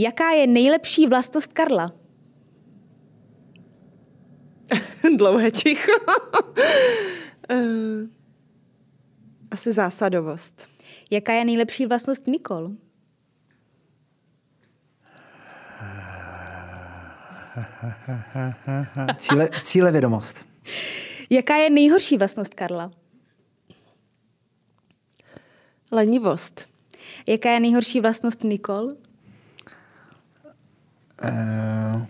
Jaká je nejlepší vlastnost Karla? Dlouhé ticho. Eh, asi zásadovost. Jaká je nejlepší vlastnost Nikol? Cíle, cíle vědomost. Jaká je nejhorší vlastnost Karla? Lenivost. Jaká je nejhorší vlastnost Nikol? Uh,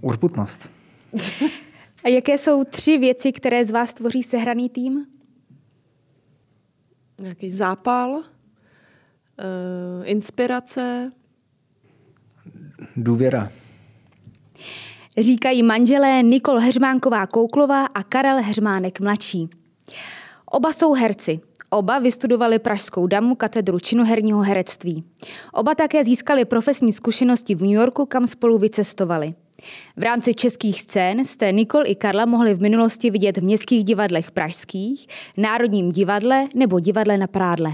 urputnost. A jaké jsou tři věci, které z vás tvoří sehraný tým? Nějaký zápal, uh, inspirace. Důvěra. Říkají manželé Nikol Heřmánková Kouklová a Karel Heřmánek mladší. Oba jsou herci. Oba vystudovali Pražskou damu katedru činoherního herectví. Oba také získali profesní zkušenosti v New Yorku, kam spolu vycestovali. V rámci českých scén jste Nikol i Karla mohli v minulosti vidět v městských divadlech pražských, Národním divadle nebo divadle na Prádle.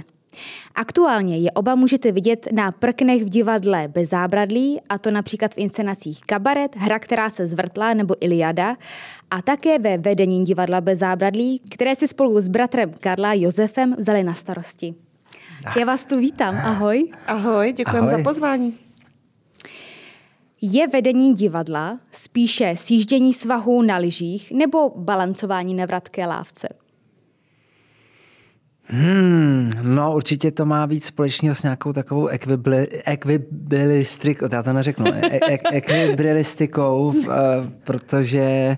Aktuálně je oba můžete vidět na prknech v divadle bez zábradlí, a to například v inscenacích Kabaret, Hra, která se zvrtla nebo Iliada, a také ve vedení divadla bez zábradlí, které si spolu s bratrem Karla Josefem vzali na starosti. Já vás tu vítám, ahoj. Ahoj, děkujeme za pozvání. Je vedení divadla spíše sjíždění svahů na lyžích nebo balancování na vratké lávce? Hmm, no určitě to má víc společného s nějakou takovou ekvibilistikou, já to neřeknu, e- e- ekvibilistikou, eh, protože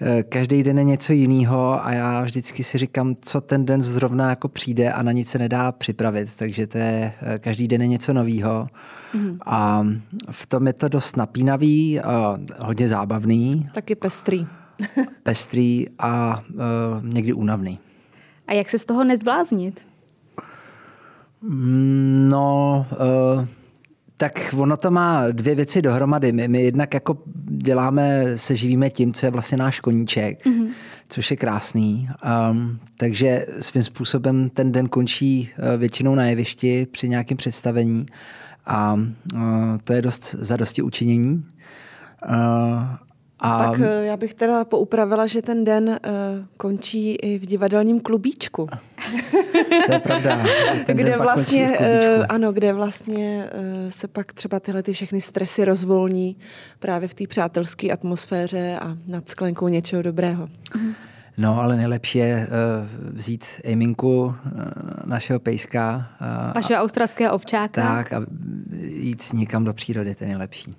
eh, každý den je něco jiného a já vždycky si říkám, co ten den zrovna jako přijde a na nic se nedá připravit, takže to je, eh, každý den je něco nového. Mm. A v tom je to dost napínavý, hodně zábavný. Taky pestrý. pestrý a někdy únavný. A jak se z toho nezbláznit? No, uh, tak ono to má dvě věci dohromady. My, my jednak jako děláme, se živíme tím, co je vlastně náš koníček, mm-hmm. což je krásný. Um, takže svým způsobem ten den končí uh, většinou na jevišti při nějakém představení a uh, to je dost zadosti učinění. Uh, a pak eh, já bych teda poupravila, že ten den uh, končí i v divadelním klubíčku. To je pravda. Ten kde vlastně, uh, ano, kde vlastně uh, se pak třeba tyhle ty všechny stresy rozvolní právě v té přátelské atmosféře a nad sklenkou něčeho dobrého. No, ale nejlepší je uh, vzít Eminku, uh, našeho pejska. Uh, Vašeho australského ovčáka. Tak a jít někam do přírody, to je nejlepší.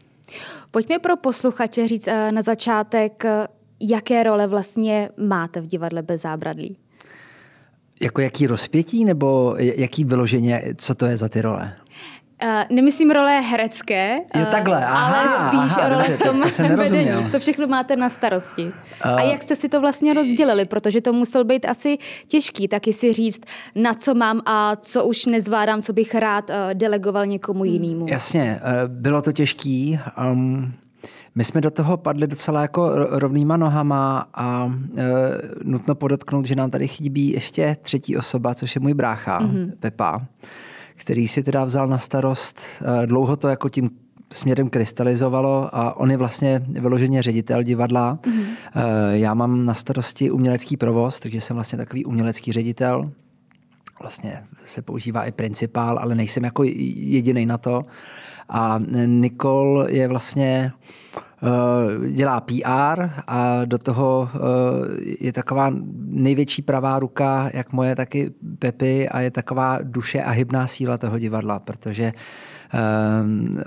Pojďme pro posluchače říct eh, na začátek, eh, jaké role vlastně máte v divadle bez zábradlí. Jako jaký rozpětí nebo jaký vyloženě, co to je za ty role? Uh, nemyslím role herecké, jo, takhle. Aha, ale spíš aha, role dobře, v tom to, to vedení, co všechno máte na starosti. Uh, a jak jste si to vlastně rozdělili, protože to musel být asi těžký taky si říct, na co mám a co už nezvládám, co bych rád uh, delegoval někomu jinému. Jasně, uh, bylo to těžký. Um, my jsme do toho padli docela jako rovnýma nohama a e, nutno podotknout, že nám tady chybí ještě třetí osoba, což je můj brácha, mm-hmm. Pepa který si teda vzal na starost. Eh, dlouho to jako tím směrem krystalizovalo a on je vlastně vyloženě ředitel divadla. Mm-hmm. Já mám na starosti umělecký provoz, takže jsem vlastně takový umělecký ředitel. Vlastně se používá i principál, ale nejsem jako jediný na to. A Nikol je vlastně eh, dělá PR a do toho je taková největší pravá ruka, jak moje, taky Pepy a je taková duše a hybná síla toho divadla, protože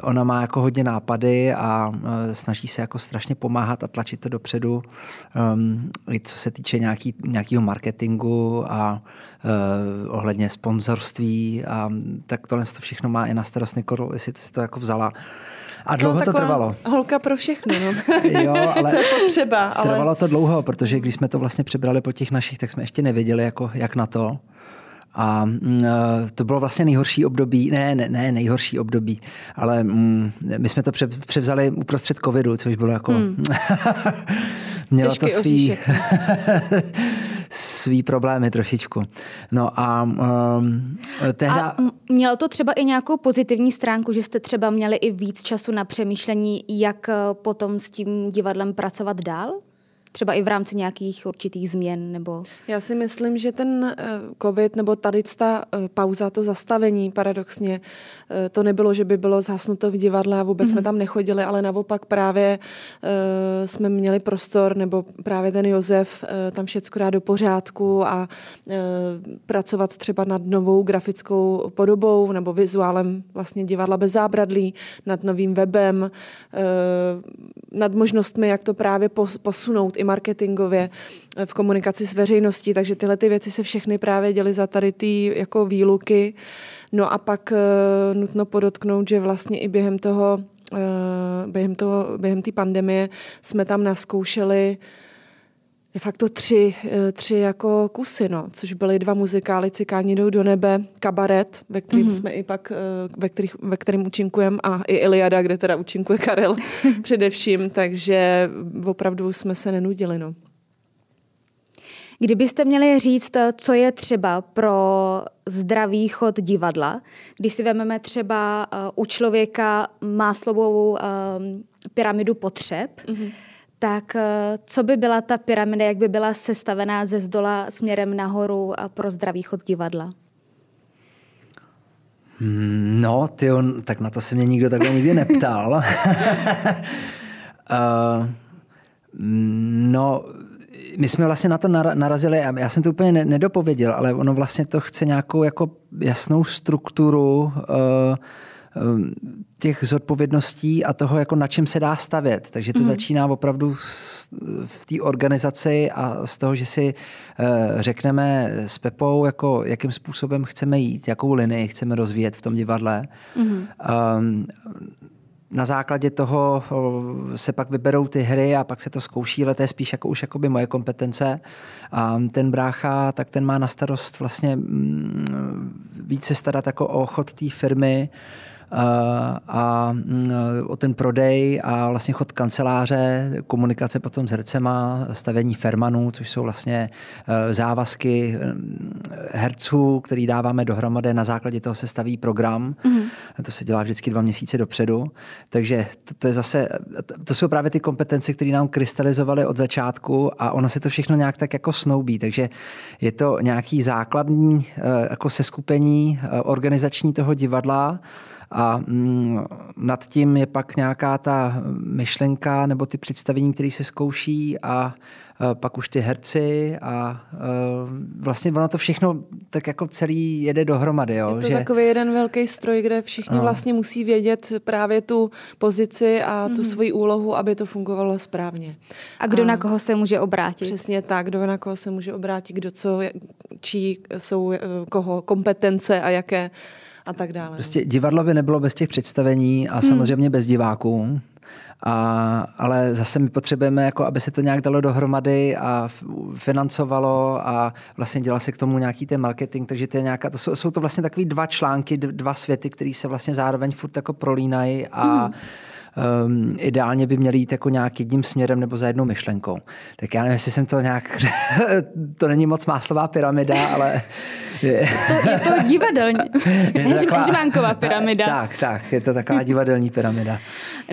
ona má jako hodně nápady a snaží se jako strašně pomáhat a tlačit to dopředu, i co se týče nějaký, nějakého marketingu a ohledně sponzorství a tak tohle to všechno má i na starost Nikol, jestli si to jako vzala. A dlouho no, to trvalo. Holka pro všechno, no. jo, ale Co je potřeba. Ale... Trvalo to dlouho, protože když jsme to vlastně přebrali po těch našich, tak jsme ještě nevěděli, jako, jak na to. A mm, e, to bylo vlastně nejhorší období, ne, ne, ne nejhorší období, ale mm, my jsme to převzali uprostřed covidu, což bylo jako... Hmm. mělo Těžký to svý... svý problémy trošičku. No a um, tehda... A mělo to třeba i nějakou pozitivní stránku, že jste třeba měli i víc času na přemýšlení, jak eh, potom s tím divadlem pracovat dál? Třeba i v rámci nějakých určitých změn? nebo? Já si myslím, že ten eh, covid nebo tady ta eh, pauza, to zastavení paradoxně, eh, to nebylo, že by bylo zhasnuto v divadle a vůbec mm-hmm. jsme mhm. tam nechodili, ale naopak právě jsme měli prostor, nebo právě ten Josef tam všecko dá do pořádku a pracovat třeba nad novou grafickou podobou nebo vizuálem vlastně divadla bez zábradlí, nad novým webem, nad možnostmi, jak to právě posunout i marketingově eh, v komunikaci s veřejností, takže tyhle ty věci se všechny právě děly za tady ty jako výluky. No a pak uh, nutno podotknout, že vlastně i během toho, uh, během toho, během té pandemie jsme tam naskoušeli de facto tři, tři jako kusy, no, což byly dva muzikály Cikáni jdou do nebe, kabaret, ve kterým mm-hmm. jsme i pak, ve, kterých, ve kterým účinkujeme a i Iliada, kde teda účinkuje Karel především, takže opravdu jsme se nenudili, no. Kdybyste měli říct, co je třeba pro zdravý chod divadla, když si vezmeme třeba u člověka máslovou pyramidu potřeb, mm-hmm tak eh, co by byla ta pyramida, jak by byla sestavená ze zdola směrem nahoru pro zdravý chod divadla? Hmm, no, ty tak na to se mě nikdo takhle nikdy neptal. uh, no, my jsme vlastně na to narazili, já jsem to úplně nedopověděl, ale ono vlastně to chce nějakou jako jasnou strukturu uh, těch zodpovědností a toho, jako na čem se dá stavět. Takže to mm. začíná opravdu v té organizaci a z toho, že si eh, řekneme s Pepou, jako, jakým způsobem chceme jít, jakou linii chceme rozvíjet v tom divadle. Mm. Na základě toho se pak vyberou ty hry a pak se to zkouší, ale to je spíš jako už jakoby moje kompetence. A ten brácha, tak ten má na starost vlastně mm, více starat jako o chod té firmy, a mm, o ten prodej a vlastně chod kanceláře, komunikace potom s hercema, stavění fermanů, což jsou vlastně e, závazky mm, herců, který dáváme dohromady, na základě toho se staví program. Mm-hmm. To se dělá vždycky dva měsíce dopředu. Takže to, to je zase, to jsou právě ty kompetence, které nám krystalizovaly od začátku a ono se to všechno nějak tak jako snoubí. Takže je to nějaký základní jako seskupení organizační toho divadla, a mm, nad tím je pak nějaká ta myšlenka nebo ty představení, které se zkouší a e, pak už ty herci a e, vlastně ono to všechno tak jako celý jede dohromady. Jo, je to že... takový jeden velký stroj, kde všichni no. vlastně musí vědět právě tu pozici a tu mm. svoji úlohu, aby to fungovalo správně. A kdo a na koho se může obrátit? Přesně tak, kdo na koho se může obrátit, kdo co, čí jsou e, koho kompetence a jaké a tak dále. Prostě divadlo by nebylo bez těch představení a hmm. samozřejmě bez diváků. A, ale zase my potřebujeme, jako, aby se to nějak dalo dohromady a financovalo a vlastně dělá se k tomu nějaký ten marketing, takže to je nějaká, to jsou, jsou to vlastně takový dva články, dva světy, které se vlastně zároveň furt jako prolínají a hmm um, ideálně by měly jít jako nějak jedním směrem nebo za jednou myšlenkou. Tak já nevím, jestli jsem to nějak... to není moc máslová pyramida, ale... Je to, je to divadelní. Je to taková, pyramida. Tak, tak, je to taková divadelní pyramida.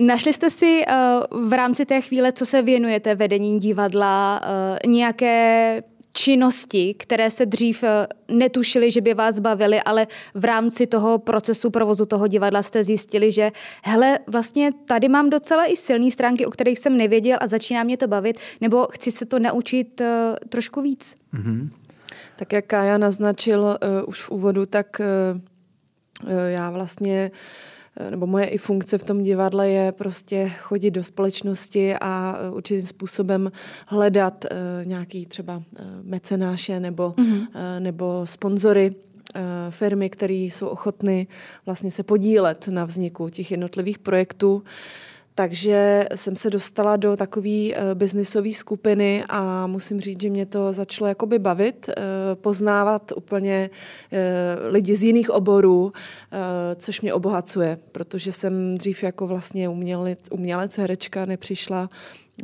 Našli jste si uh, v rámci té chvíle, co se věnujete vedení divadla, uh, nějaké činnosti, které se dřív eh, netušili, že by vás bavily, ale v rámci toho procesu provozu toho divadla jste zjistili, že hele, vlastně tady mám docela i silné stránky, o kterých jsem nevěděl a začíná mě to bavit, nebo chci se to naučit uh, trošku víc. Mm-hmm. Tak jak Kája naznačil uh, už v úvodu, tak uh, já vlastně uh, nebo moje i funkce v tom divadle je prostě chodit do společnosti a eh, určitým způsobem hledat uh, nějaký třeba mecenáše nebo, mm-hmm. nebo sponzory firmy, které jsou ochotny vlastně se podílet na vzniku těch jednotlivých projektů. Takže jsem se dostala do takové uh, biznisové skupiny a musím říct, že mě to začalo jakoby bavit, uh, poznávat úplně uh, lidi z jiných oborů, což mě obohacuje, protože jsem dřív jako vlastně umělec, umělec herečka nepřišla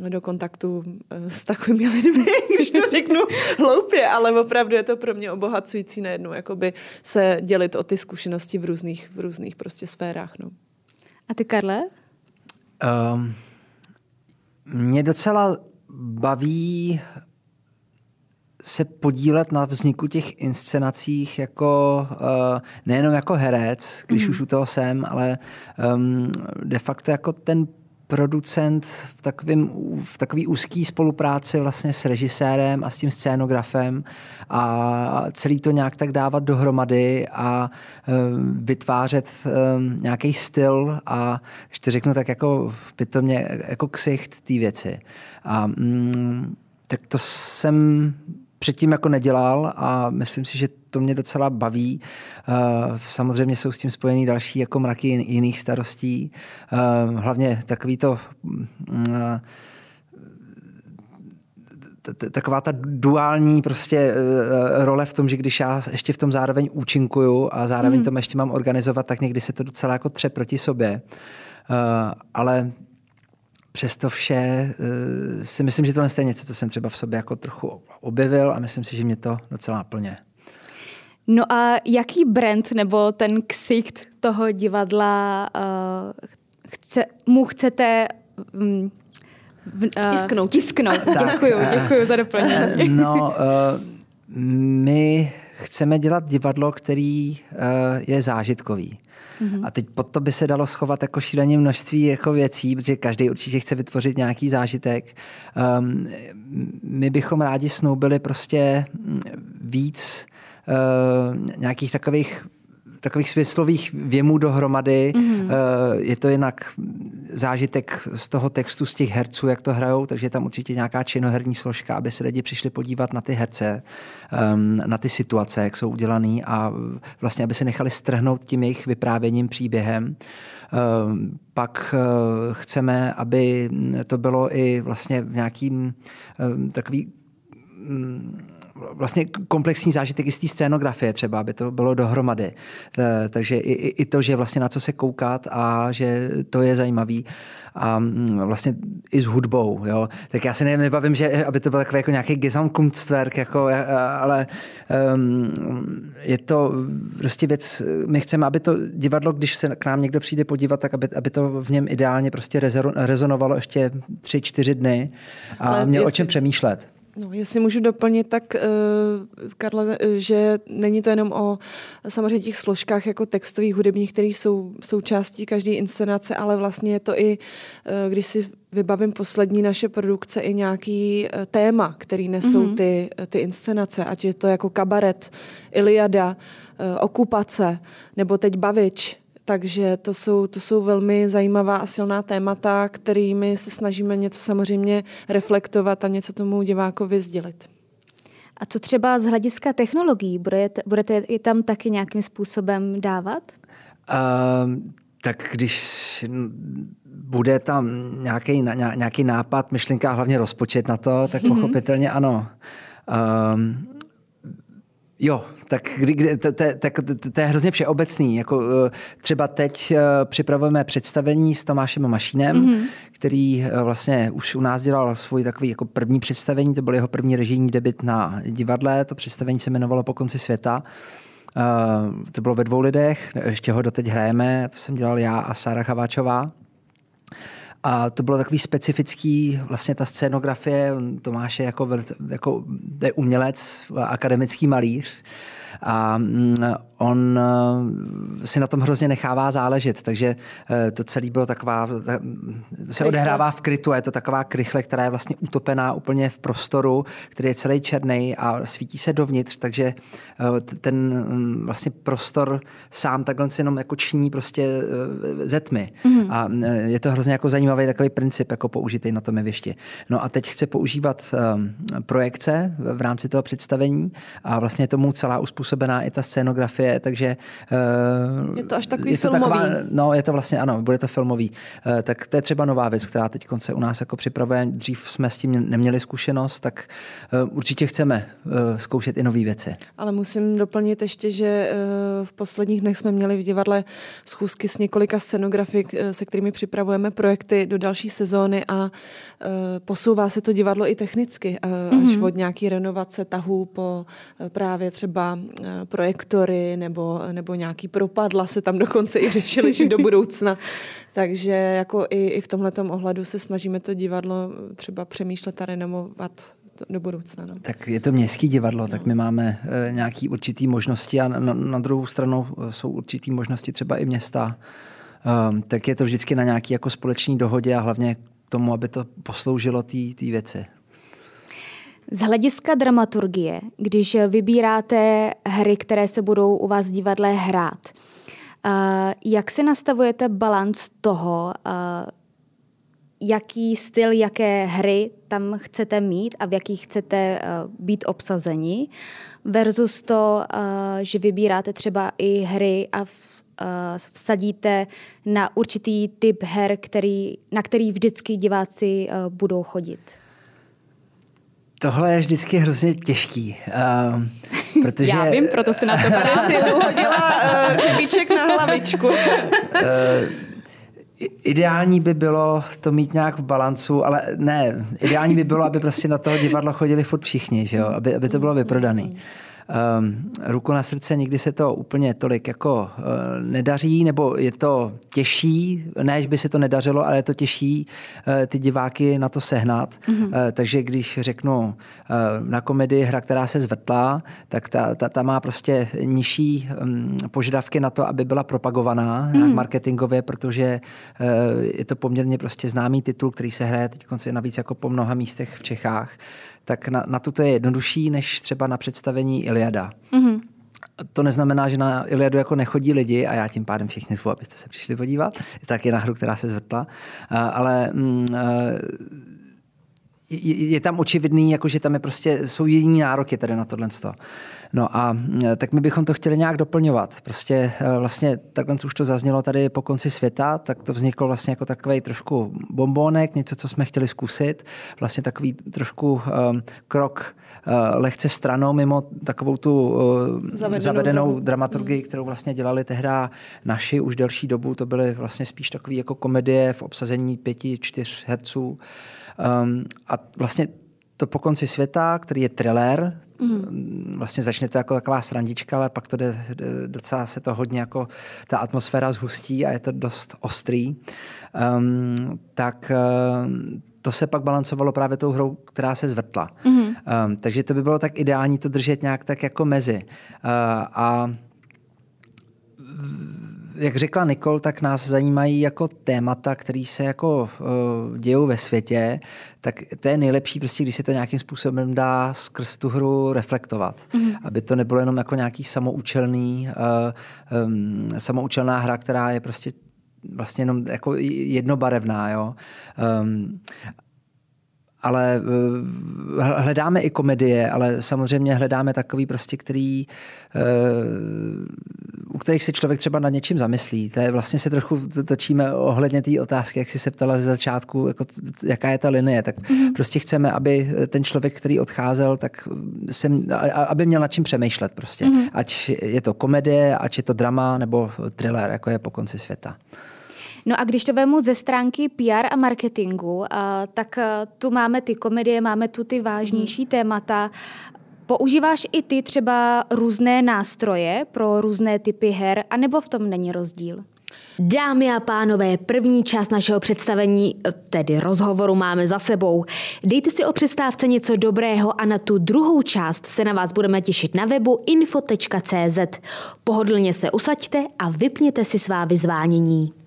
do kontaktu eh, s takovými lidmi, když to řeknu hloupě, ale opravdu je to pro mě obohacující najednou, jakoby se dělit o ty zkušenosti v různých, v různých prostě sférách. No. A ty, Karle? Um, mě docela baví se podílet na vzniku těch inscenacích jako uh, nejenom jako herec, když mm. už u toho jsem, ale um, de facto jako ten producent v, takovým, v takový úzký spolupráci vlastně s režisérem a s tím scénografem a celý to nějak tak dávat dohromady a um, vytvářet um, nějaký styl a to řeknu tak jako mě jako ksicht té věci. A, um, tak to jsem předtím jako nedělal a myslím si, že to mě docela baví. Eh, samozřejmě jsou s tím spojený další jako mraky jiných starostí. Eh, hlavně takový to mm, eh, taková ta duální prostě role v tom, že když já ještě v tom zároveň účinkuju a zároveň mm. to ještě mám organizovat, tak někdy se to docela jako tře proti sobě. Ale přesto vše eh, si myslím, že tohle je něco, co jsem třeba v sobě jako trochu objevil a myslím si, že mě to docela plně. No a jaký brand nebo ten ksicht toho divadla uh, chce, mu chcete um, vtisknout. Vtisknout. děkuji, děkuji za doplnění. No, uh, my chceme dělat divadlo, který uh, je zážitkový. Mm-hmm. A teď pod to by se dalo schovat jako šíleně množství jako věcí, protože každý určitě chce vytvořit nějaký zážitek. Um, my bychom rádi snoubili prostě víc uh, nějakých takových takových smyslových věmů dohromady. Mm-hmm. Je to jinak zážitek z toho textu, z těch herců, jak to hrajou, takže je tam určitě nějaká činoherní složka, aby se lidi přišli podívat na ty herce, ehm, na ty situace, jak jsou udělaný a vlastně, aby se nechali strhnout tím jejich vyprávěním, příběhem. Ehm, pak eh, chceme, aby to bylo i vlastně v nějakým ehm, takový mm, vlastně komplexní zážitek i z té scénografie třeba, aby to bylo dohromady. Takže i, i to, že vlastně na co se koukat a že to je zajímavý a mm, vlastně i s hudbou, jo. Tak já si nevím, nebavím, že aby to byl takový jako nějaký Gesamtkunstwerk, jako, ale um, je to prostě věc, my chceme, aby to divadlo, když se k nám někdo přijde podívat, tak aby, aby to v něm ideálně prostě rezonovalo ještě tři, čtyři dny a měl o čem přemýšlet. No, jestli můžu doplnit, tak uh, Karle, že není to jenom o samozřejmě těch složkách jako textových, hudebních, které jsou součástí každé inscenace, ale vlastně je to i, uh, když si vybavím poslední naše produkce, i nějaký uh, téma, který nesou mm-hmm. ty, ty inscenace, ať je to jako kabaret, Iliada, uh, okupace, nebo teď Bavič, takže to jsou, to jsou velmi zajímavá a silná témata, kterými se snažíme něco samozřejmě reflektovat a něco tomu divákovi sdělit. A co třeba z hlediska technologií? Budete, budete je tam taky nějakým způsobem dávat? Uh, tak když bude tam nějaký, nějaký nápad, myšlenka a hlavně rozpočet na to, tak mhm. pochopitelně ano. Um, Jo, tak kdy, kdy, to, to, to, to, to je hrozně všeobecný. Jako, eh, třeba teď eh, připravujeme představení s Tomášem Mašínem, mm-hmm. který eh, vlastně už u nás dělal svůj takový jako první představení, to byl jeho první režijní debit na divadle, to představení se jmenovalo Po konci světa. Uh, to bylo ve dvou lidech, ještě ho doteď hrajeme, to jsem dělal já a Sára Chaváčová. A to bylo takový specifický, vlastně ta scénografie, Tomáš je jako, jako je umělec, akademický malíř, a mm, on eh, si na tom hrozně nechává záležet, takže eh, to celé bylo taková, to se odehrává v krytu a je to taková krychle, která je vlastně utopená úplně v prostoru, který je celý černý a svítí se dovnitř, takže eh, ten mm, vlastně prostor sám takhle se jenom jako činí prostě ze tmy. Mm-hmm. A je to hrozně jako zajímavý takový princip, jako použitý na tom jevišti. No a teď chce používat projekce v rámci toho představení a vlastně tomu celá uspořádání uspůsobená i ta scénografie, takže... Je to až takový je to filmový. Taková, no, je to vlastně, ano, bude to filmový. Tak to je třeba nová věc, která teď se u nás jako připravuje. Dřív jsme s tím neměli zkušenost, tak určitě chceme zkoušet i nové věci. Ale musím doplnit ještě, že v posledních dnech jsme měli v divadle schůzky s několika scenografy, se kterými připravujeme projekty do další sezóny a posouvá se to divadlo i technicky, mm-hmm. až od nějaký renovace tahů po právě třeba projektory nebo, nebo nějaký propadla se tam dokonce i řešili, že do budoucna. Takže jako i, i v tomhle ohledu se snažíme to divadlo třeba přemýšlet a renovovat do budoucna. No. Tak je to městský divadlo, no. tak my máme e, nějaký určitý možnosti a na, na druhou stranu jsou určitý možnosti třeba i města. Um, tak je to vždycky na nějaký jako společný dohodě a hlavně tomu, aby to posloužilo té věci. Z hlediska dramaturgie, když vybíráte hry, které se budou u vás v divadle hrát, jak si nastavujete balans toho, jaký styl, jaké hry tam chcete mít a v jakých chcete být obsazeni, versus to, že vybíráte třeba i hry a vsadíte na určitý typ her, který, na který vždycky diváci budou chodit? Tohle je vždycky hrozně těžký. Uh, protože... Já vím, proto si na to tady si uhodila uh, na hlavičku. uh, ideální by bylo to mít nějak v balancu, ale ne, ideální by bylo, aby prostě na toho divadlo chodili furt všichni, že jo? Aby, aby to bylo vyprodaný. Um, ruku na srdce nikdy se to úplně tolik jako uh, nedaří, nebo je to těžší, ne, že by se to nedařilo, ale je to těžší uh, ty diváky na to sehnat. Mm-hmm. Uh, takže když řeknu uh, na komedii hra, která se zvrtla, tak ta, ta, ta má prostě nižší um, požadavky na to, aby byla propagovaná mm-hmm. marketingově, protože uh, je to poměrně prostě známý titul, který se hraje teď konci navíc jako po mnoha místech v Čechách tak na, na tuto je jednodušší než třeba na představení Iliada. Mm-hmm. To neznamená, že na Iliadu jako nechodí lidi a já tím pádem všichni zvu, abyste se přišli podívat. Tak je na hru, která se zvrtla. Ale mm, je, je tam očividný, jako že tam je prostě, jsou jiný nároky tady na tohle. No a e, tak my bychom to chtěli nějak doplňovat. Prostě e, vlastně takhle už to zaznělo tady po konci světa, tak to vzniklo vlastně jako takový trošku bombónek, něco, co jsme chtěli zkusit. Vlastně takový trošku um, krok uh, lehce stranou mimo takovou tu uh, zavedenou, zavedenou dramaturgii, kterou vlastně dělali tehda naši už delší dobu. To byly vlastně spíš takové jako komedie v obsazení pěti, čtyř herců. Um, a vlastně to po konci světa, který je thriller, mm. vlastně začne to jako taková srandička, ale pak to jde, docela se to hodně jako ta atmosféra zhustí a je to dost ostrý. Um, tak um, to se pak balancovalo právě tou hrou, která se zvrtla. Mm. Um, takže to by bylo tak ideální to držet nějak tak jako mezi. Uh, a jak řekla Nikol, tak nás zajímají jako témata, které se jako uh, dějou ve světě, tak to je nejlepší, prostě, když se to nějakým způsobem dá skrz tu hru reflektovat. Mm-hmm. Aby to nebylo jenom jako nějaký samoučelný, uh, um, samoučelná hra, která je prostě vlastně jenom jako jednobarevná. Jo? Um, ale uh, hledáme i komedie, ale samozřejmě hledáme takový prostě, který uh, u kterých se člověk třeba nad něčím zamyslí. To je vlastně se trochu točíme ohledně té otázky, jak jsi se ptala ze začátku, jako, jaká je ta linie. Tak mm-hmm. prostě chceme, aby ten člověk, který odcházel, tak se, aby měl nad čím přemýšlet prostě. Mm-hmm. Ať je to komedie, ať je to drama nebo thriller, jako je po konci světa. No a když to vemu ze stránky PR a marketingu, tak tu máme ty komedie, máme tu ty vážnější hmm. témata. Používáš i ty třeba různé nástroje pro různé typy her, anebo v tom není rozdíl? Dámy a pánové, první část našeho představení, tedy rozhovoru, máme za sebou. Dejte si o přestávce něco dobrého a na tu druhou část se na vás budeme těšit na webu info.cz. Pohodlně se usaďte a vypněte si svá vyzvánění.